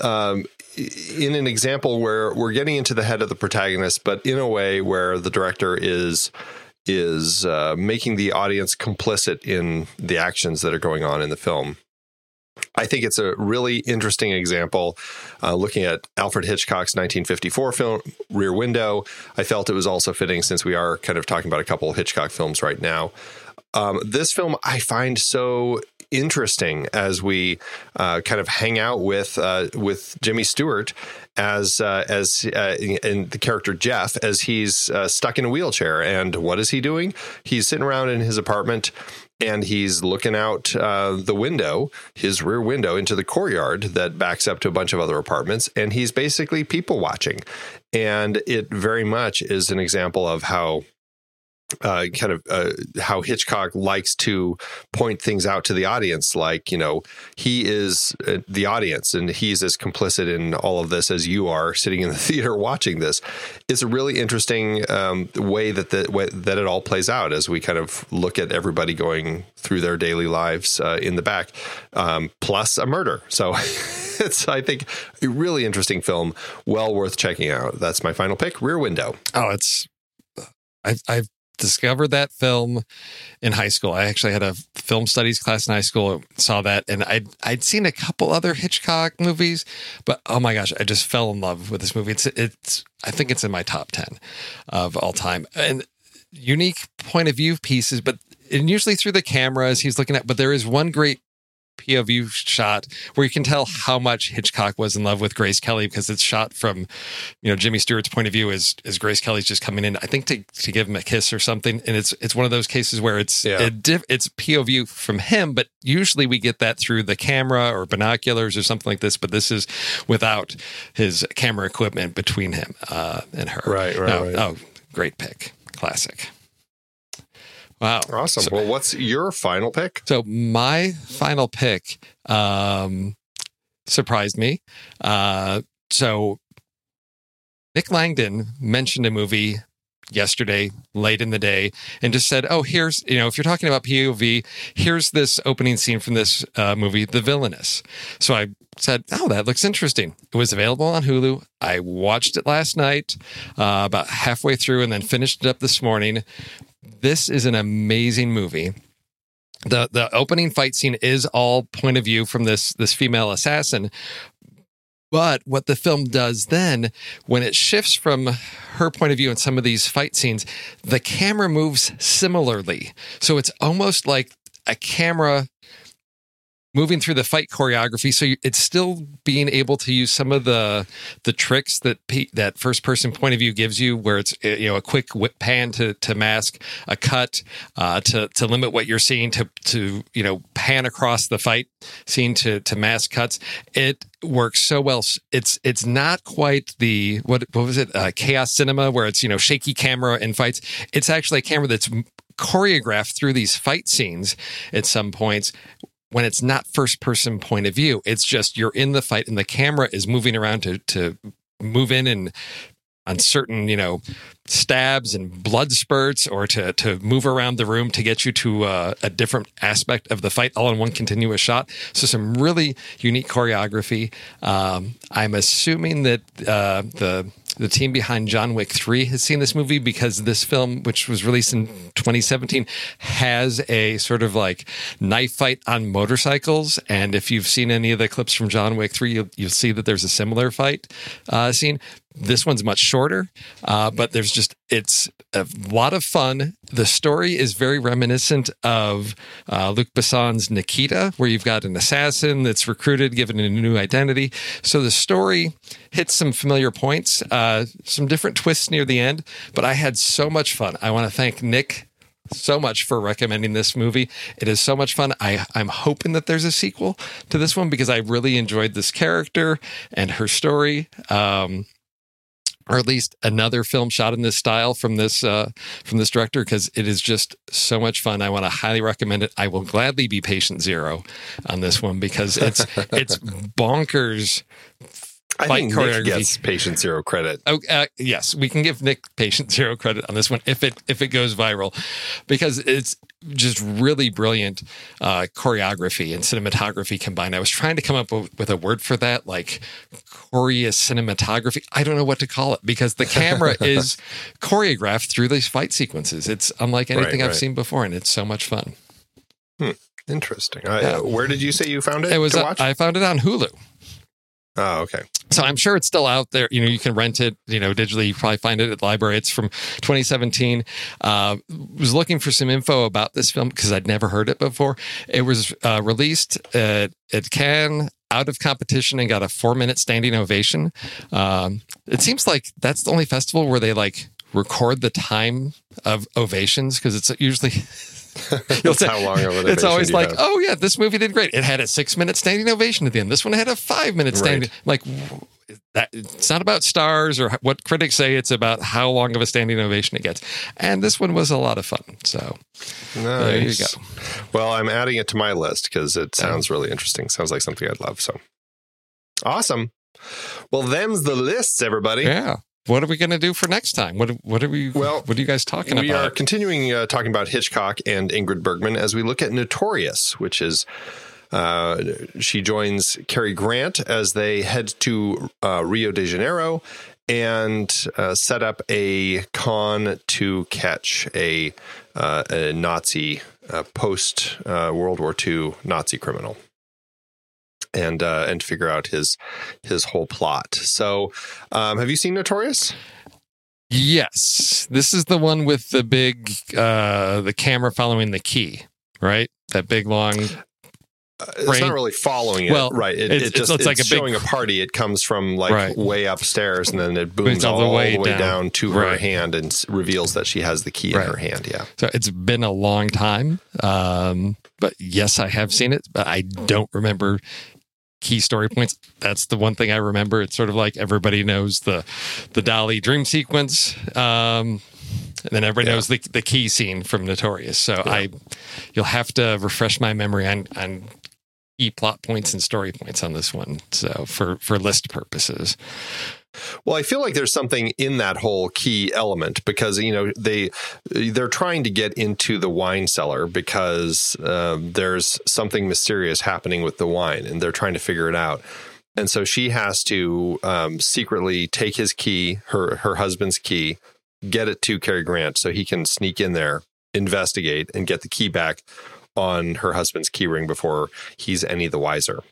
Um, in an example where we're getting into the head of the protagonist, but in a way where the director is is uh, making the audience complicit in the actions that are going on in the film. I think it's a really interesting example. Uh, looking at Alfred Hitchcock's 1954 film Rear Window, I felt it was also fitting since we are kind of talking about a couple of Hitchcock films right now. Um, this film I find so interesting as we uh, kind of hang out with uh, with Jimmy Stewart as uh, as uh, in the character Jeff as he's uh, stuck in a wheelchair and what is he doing? He's sitting around in his apartment and he's looking out uh, the window, his rear window, into the courtyard that backs up to a bunch of other apartments, and he's basically people watching. And it very much is an example of how uh, kind of uh, how Hitchcock likes to point things out to the audience. Like, you know, he is uh, the audience and he's as complicit in all of this as you are sitting in the theater watching this. It's a really interesting um, way that the way that it all plays out as we kind of look at everybody going through their daily lives uh, in the back, um, plus a murder. So it's, I think, a really interesting film, well worth checking out. That's my final pick Rear Window. Oh, it's. I've, I've discovered that film in high school. I actually had a film studies class in high school, saw that, and I'd I'd seen a couple other Hitchcock movies, but oh my gosh, I just fell in love with this movie. It's it's I think it's in my top ten of all time, and unique point of view pieces, but and usually through the cameras he's looking at. But there is one great POV shot where you can tell how much Hitchcock was in love with Grace Kelly because it's shot from, you know, Jimmy Stewart's point of view as as Grace Kelly's just coming in, I think to to give him a kiss or something, and it's it's one of those cases where it's Yeah. it diff, it's POV from him, but usually we get that through the camera or binoculars or something like this, but this is without his camera equipment between him uh, and her. Right, right, No, right. Oh, great pick, classic. Wow, Awesome. So- well, what's your final pick? so my final pick um, surprised me. Uh, so Nick Langdon mentioned a movie yesterday late in the day and just said oh here's you know if you're talking about pov here's this opening scene from this uh, movie the Villainess so i said oh that looks interesting it was available on hulu i watched it last night uh, about halfway through and then finished it up this morning this is an amazing movie. The the opening fight scene is all point of view from this this female assassin. But what the film does then when it shifts from her point of view in some of these fight scenes the camera moves similarly. So it's almost like a camera moving through the fight choreography so it's still being able to use some of the the tricks that that first person point of view gives you where it's uh, you know a quick whip pan to to mask a cut uh, to to limit what you're seeing to to you know pan across the fight scene to to mask cuts. It works so well. It's it's not quite the what what was it? Uh, chaos cinema where it's you know shaky camera and fights. It's actually a camera that's choreographed through these fight scenes at some points when it's not first person point of view. It's just you're in the fight and the camera is moving around to to move in and on certain you know stabs and blood spurts or to to move around the room to get you to uh, a different aspect of the fight all in one continuous shot. So some really unique choreography. Um, i'm assuming that uh, the the team behind John Wick 3 has seen this movie because this film, which was released in 2017, has a sort of like knife fight on motorcycles. And if you've seen any of the clips from John Wick 3, you'll, you'll see that there's a similar fight uh, scene. This one's much shorter, uh, but there's just, it's a lot of fun. The story is very reminiscent of uh, Luc Besson's Nikita, where you've got an assassin that's recruited, given a new identity. So the story hits some familiar points, uh, some different twists near the end, but I had so much fun. I want to thank Nick so much for recommending this movie. It is so much fun. I, I'm hoping that there's a sequel to this one because I really enjoyed this character and her story. Um, or at least another film shot in this style from this uh, from this director because it is just so much fun. I want to highly recommend it. I will gladly be patient zero on this one because it's it's bonkers I think Nick gets patient zero credit. Oh, uh, yes, we can give Nick patient zero credit on this one if it if it goes viral, because it's just really brilliant uh, choreography and cinematography combined. I was trying to come up with, a word for that, like choreo cinematography. I don't know what to call it because the camera is choreographed through these fight sequences. It's unlike anything Right, I've right. seen before, and it's so much fun. Interesting. Uh, Yeah. Where did you say you found it? It was. I found it on Hulu. Oh, okay. So I'm sure it's still out there. You know, you can rent it, you know, digitally. You probably find it at the library. It's from 2017. Uh, was looking for some info about this film because I'd never heard it before. It was uh, released at, at Cannes out of competition and got a four minute standing ovation. Um, it seems like that's the only festival where they like record the time of ovations because it's usually That's how long of an it's always like, have? oh yeah, this movie did great. It had a six minute standing ovation at the end. This one had a five minute standing. Like that, it's not about stars or what critics say. It's about how long of a standing ovation it gets. And this one was a lot of fun. So there you Nice. go. Well, I'm adding it to my list because it sounds really interesting. Sounds like something I'd love. So awesome. Well, them's the lists, everybody. Yeah. What are we going to do for next time? What what are we? Well, what are you guys talking about? we are continuing uh, talking about Hitchcock and Ingrid Bergman as we look at Notorious, which is uh, she joins Cary Grant as they head to uh, Rio de Janeiro and uh, set up a con to catch a, uh, a Nazi uh, post uh, World War II Nazi criminal. And uh, and figure out his his whole plot. So, um, have you seen Notorious? Yes, this is the one with the big uh the camera following the key, right? That big long. Uh, it's not really following it, Well, right? It, it's- it just it's it's, like a big- showing a party. It comes from like Right. way upstairs, and then it booms all all, the the way way, down. down. to her Right. hand and reveals that she has the key Right. in her hand. Yeah, So it's been a long time. Um, but yes, I have seen it, but I don't remember key story points. That's the one thing I remember. It's sort of like everybody knows the the Dalí dream sequence. Um, and then everybody Yeah. knows the the key scene from Notorious. So I you'll have to refresh my memory on on key plot points and story points on this one. So for for list purposes. Well, I feel like there's something in that whole key element because you know they they're trying to get into the wine cellar because um, there's something mysterious happening with the wine, and they're trying to figure it out. And so she has to um, secretly take his key, her her husband's key, get it to Cary Grant so he can sneak in there, investigate, and get the key back on her husband's key ring before he's any the wiser.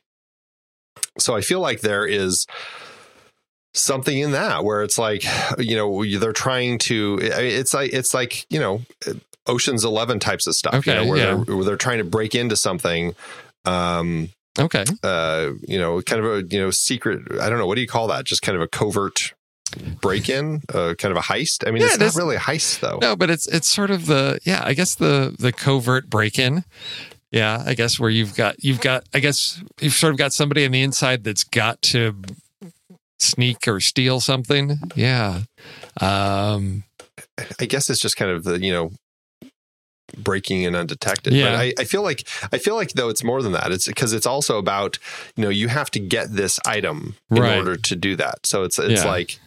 So I feel like there is something in that where it's like you know they're trying to it's like it's like you know oceans 11 types of stuff you Okay, know, where, yeah. they're, where they're trying to break into something um Okay. uh you know kind of a you know secret i don't know what do you call that just kind of a covert break-in uh, kind of a heist i mean Yeah, it's it not really a heist though No, but it's it's sort of the yeah, I guess the the covert break in. Yeah, I guess where you've got you've got I guess you've sort of got somebody on the inside that's got to sneak or steal something. Yeah. Um I guess it's just kind of the you know breaking in undetected. Yeah. But I, I feel like I feel like though it's more than that. It's because it's also about you know you have to get this item in Right. order to do that. So it's it's Yeah. like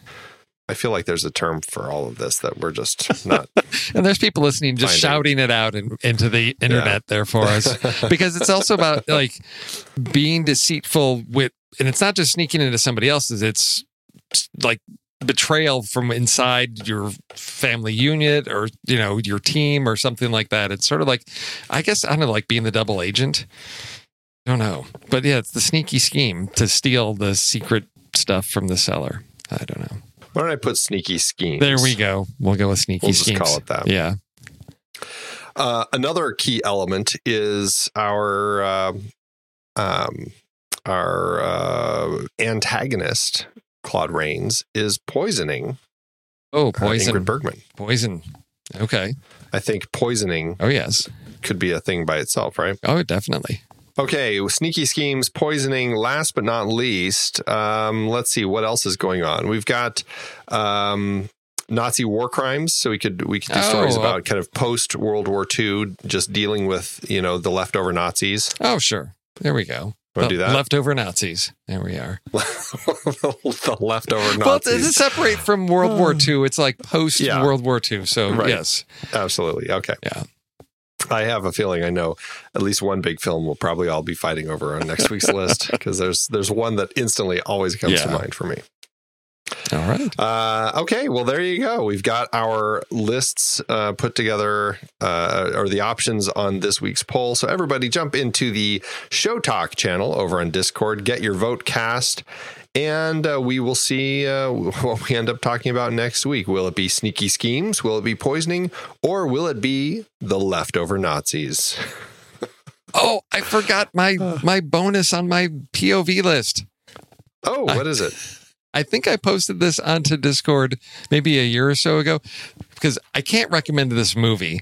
I feel like there's a term for all of this that we're just not. and there's people listening just Finding. shouting it out in, into the internet there for us because it's also about like being deceitful with and it's not just sneaking into somebody else's it's like betrayal from inside your family unit or you know your team or something like that. It's sort of like i guess i don't know like being the double agent. I don't know. But yeah it's the sneaky scheme to steal the secret stuff from the cellar. I don't know. Why don't I put sneaky scheme there we go. We'll go with sneaky We'll just call it that. yeah. Uh, another key element is our um um, our uh, antagonist Claude Rains is poisoning oh uh, poison Ingrid Bergman. Poison. Okay. I think poisoning Oh yes. could be a thing by itself, right? Oh definitely. Okay, sneaky schemes, poisoning. Last but not least, um, let's see what else is going on. We've got um, Nazi war crimes, so we could we could do Oh, stories uh, about kind of post World War II, just dealing with you know the leftover Nazis. Oh sure. There we go. Want to oh, do that? Leftover Nazis. There we are. the leftover Well, Nazis. it's separate from World War II. It's like post Yeah. World War II. So Right. yes, Absolutely. Okay. yeah. I have a feeling I know at least one big film we'll probably all be fighting over on next week's list because there's there's one that instantly always comes to mind for me. All right. Uh, okay, well there you go. We've got our lists uh, put together, uh, or the options on this week's poll. So everybody, jump into the Show Talk channel over on Discord. Get your vote cast, and uh, we will see uh, what we end up talking about next week. Will it be sneaky schemes? Will it be poisoning? Or will it be the leftover Nazis? Oh, I forgot my my bonus on my POV list. Oh, what is it? I think I posted this onto Discord maybe a year or so ago because I can't recommend this movie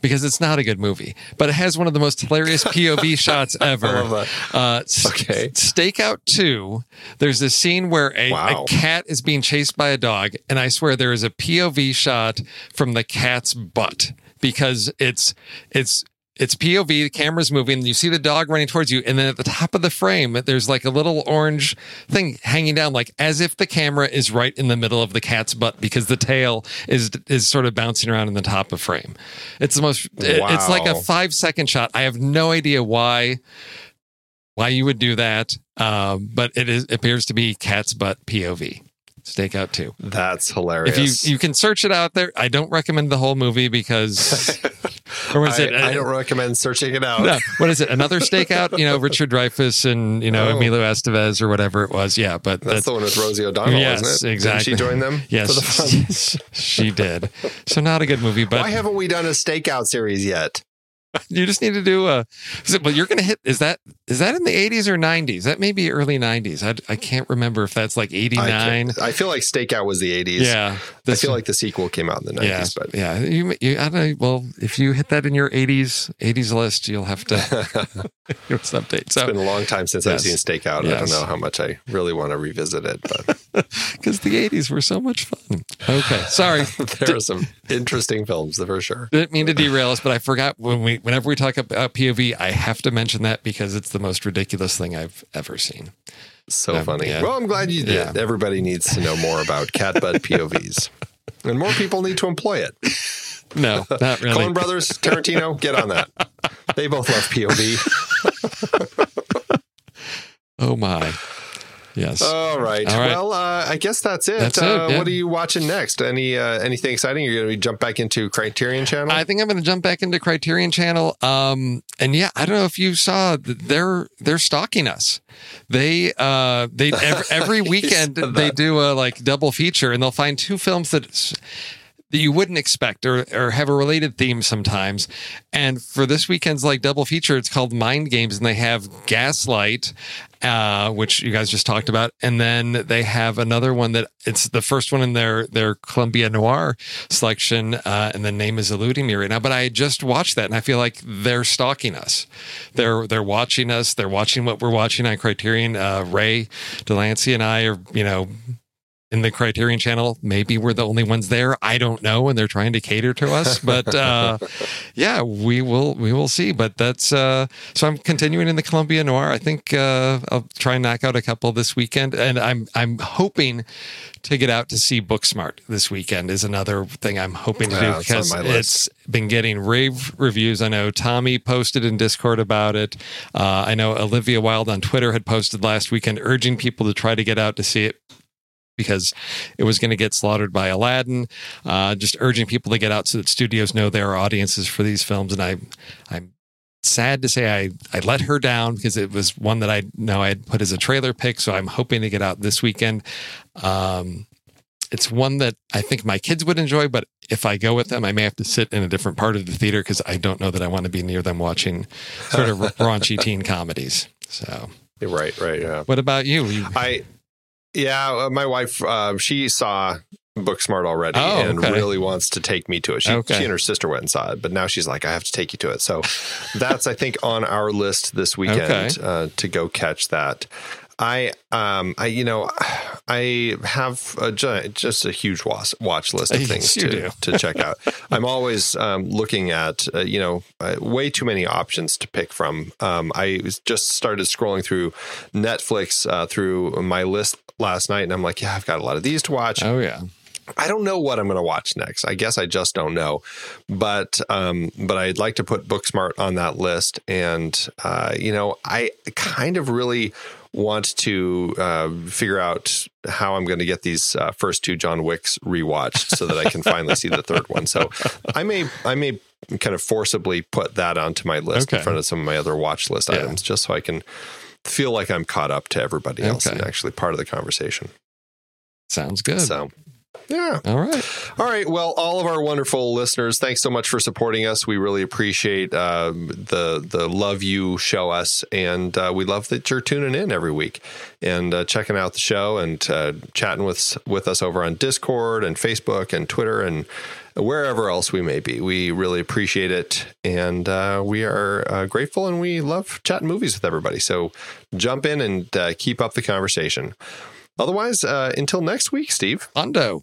because it's not a good movie, but it has one of the most hilarious POV shots ever. Uh, Okay. Stakeout 2, there's a scene where a, Wow. a cat is being chased by a dog, and I swear there is a POV shot from the cat's butt because it's it's it's POV, the camera's moving, you see the dog running towards you, and then at the top of the frame, there's like a little orange thing hanging down, like as if the camera is right in the middle of the cat's butt because the tail is is sort of bouncing around in the top of frame. It's the most. it- It's like a five second shot. I have no idea why why you would do that, um, but it is appears to be cat's butt POV. Stakeout two. That's hilarious. If you you can search it out there, I don't recommend the whole movie because or was I, it? I uh, don't recommend searching it out. no, what is it? Another stakeout? You know, Richard Dreyfuss and you know Oh. Emilio Estevez or whatever it was. Yeah, but That's, the one with Rosie O'Donnell, Yes, exactly. Didn't she joined them? yes, For the fun? she did. So not a good movie, but Why haven't we done a stakeout series yet? you just need to do a. it- Well, you're going to hit. Is that is that in the 80s or 90s? That may be early 90s. I, I can't remember if that's like 89. can't- I feel like stakeout was the 80s. Yeah, I feel like the sequel came out in the 90s, yeah, but yeah. You, you, I don't know. Well, if you hit that in your 80s 80s list, you'll have to give us an update. it's been a long time since I've Yes. seen stakeout. I don't know how much I really want to revisit it, but because the 80s were so much fun. Okay, sorry. there are some interesting films for sure. Didn't mean to derail us, but I forgot when we whenever we talk about POV, I have to mention that because it's the most ridiculous thing I've ever seen. So Um, funny. yeah. Well, I'm glad you did. Yeah. Everybody needs to know more about cat butt POVs. And more people need to employ it. No, not really. Coen Brothers, Tarantino, get on that. They both love POV. Oh my. Yes. All right. All right. Well, uh, I guess that's it. That's it, uh, yeah. What are you watching next? Any uh, anything exciting? You're going to jump back into Criterion Channel? I think I'm going to jump back into Criterion Channel. Um, and yeah, I don't know if you saw th- they're they're stalking us. They uh they every, every weekend they do a like double feature, and they'll find two films that. That you wouldn't expect or, or have a related theme sometimes. And for this weekend's like double feature, it's called Mind Games, and they have Gaslight, uh, which you guys just talked about. And then they have another one that it's the first one in their their Columbia Noir selection, uh, and the name is eluding me right now. But I just watched that, and I feel like they're stalking us. They're they're watching us. They're watching what we're watching on Criterion. Uh, Ray Delancey and I are you know in the Criterion channel. Maybe we're the only ones there. I don't know, and they're trying to cater to us. But uh, yeah, we will we will see. But that's uh, so I'm continuing in the Columbia Noir. I think uh, I'll try and knock out a couple this weekend, and I'm I'm hoping to get out to see Booksmart this weekend. Is another thing I'm hoping to do Yeah, because list. it's been getting rave reviews. I know Tommy posted in Discord about it. Uh, I know Olivia Wilde on Twitter had posted last weekend urging people to try to get out to see it because it was going to get slaughtered by Aladdin. Uh, just urging people to get out so that studios know there are audiences for these films. And I, I'm sad to say I, I let her down because it was one that I know I had put as a trailer pick. So I'm hoping to get out this weekend. Um, it's one that I think my kids would enjoy, but if I go with them, I may have to sit in a different part of the theater because I don't know that I want to be near them watching sort of raunchy teen comedies. So, right, right. Yeah. what about you? you I, yeah, uh, my wife, uh, she saw Booksmart already Oh, and okay. really wants to take me to it. She, Okay. she and her sister went and saw it, but now she's like, I have to take you to it. So that's, I think, on our list this weekend Okay. uh, to go catch that. I, um, I, you know, I have a, just a huge watch, watch list of things to, to check out. I'm always um, looking at, uh, you know, uh, way too many options to pick from. Um, I just started scrolling through Netflix uh, through my list last night, and I'm like, yeah, I've got a lot of these to watch. Oh yeah. I don't know what I'm going to watch next. I guess I just don't know, but um, but I'd like to put Booksmart on that list, and uh, you know, I kind of really want to uh, figure out how I'm going to get these uh, first two John Wicks rewatched so that I can finally see the third one. So I may I may kind of forcibly put that onto my list in front of some of my other watch list Yeah. items, just so I can feel like I'm caught up to everybody else Okay. and actually part of the conversation. Sounds good. So. Yeah. All right. All right. Well, all of our wonderful listeners, thanks so much for supporting us. We really appreciate uh, the the love you show us, and uh, we love that you're tuning in every week and uh, checking out the show and uh, chatting with with us over on Discord and Facebook and Twitter and wherever else we may be. We really appreciate it, and uh, we are uh, grateful, and we love chatting movies with everybody. So jump in and uh, keep up the conversation. Otherwise, uh, until next week, Steve. Hondo.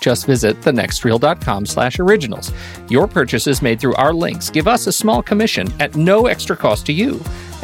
Just visit thenextreel.com slash originals. Your purchases made through our links give us a small commission at no extra cost to you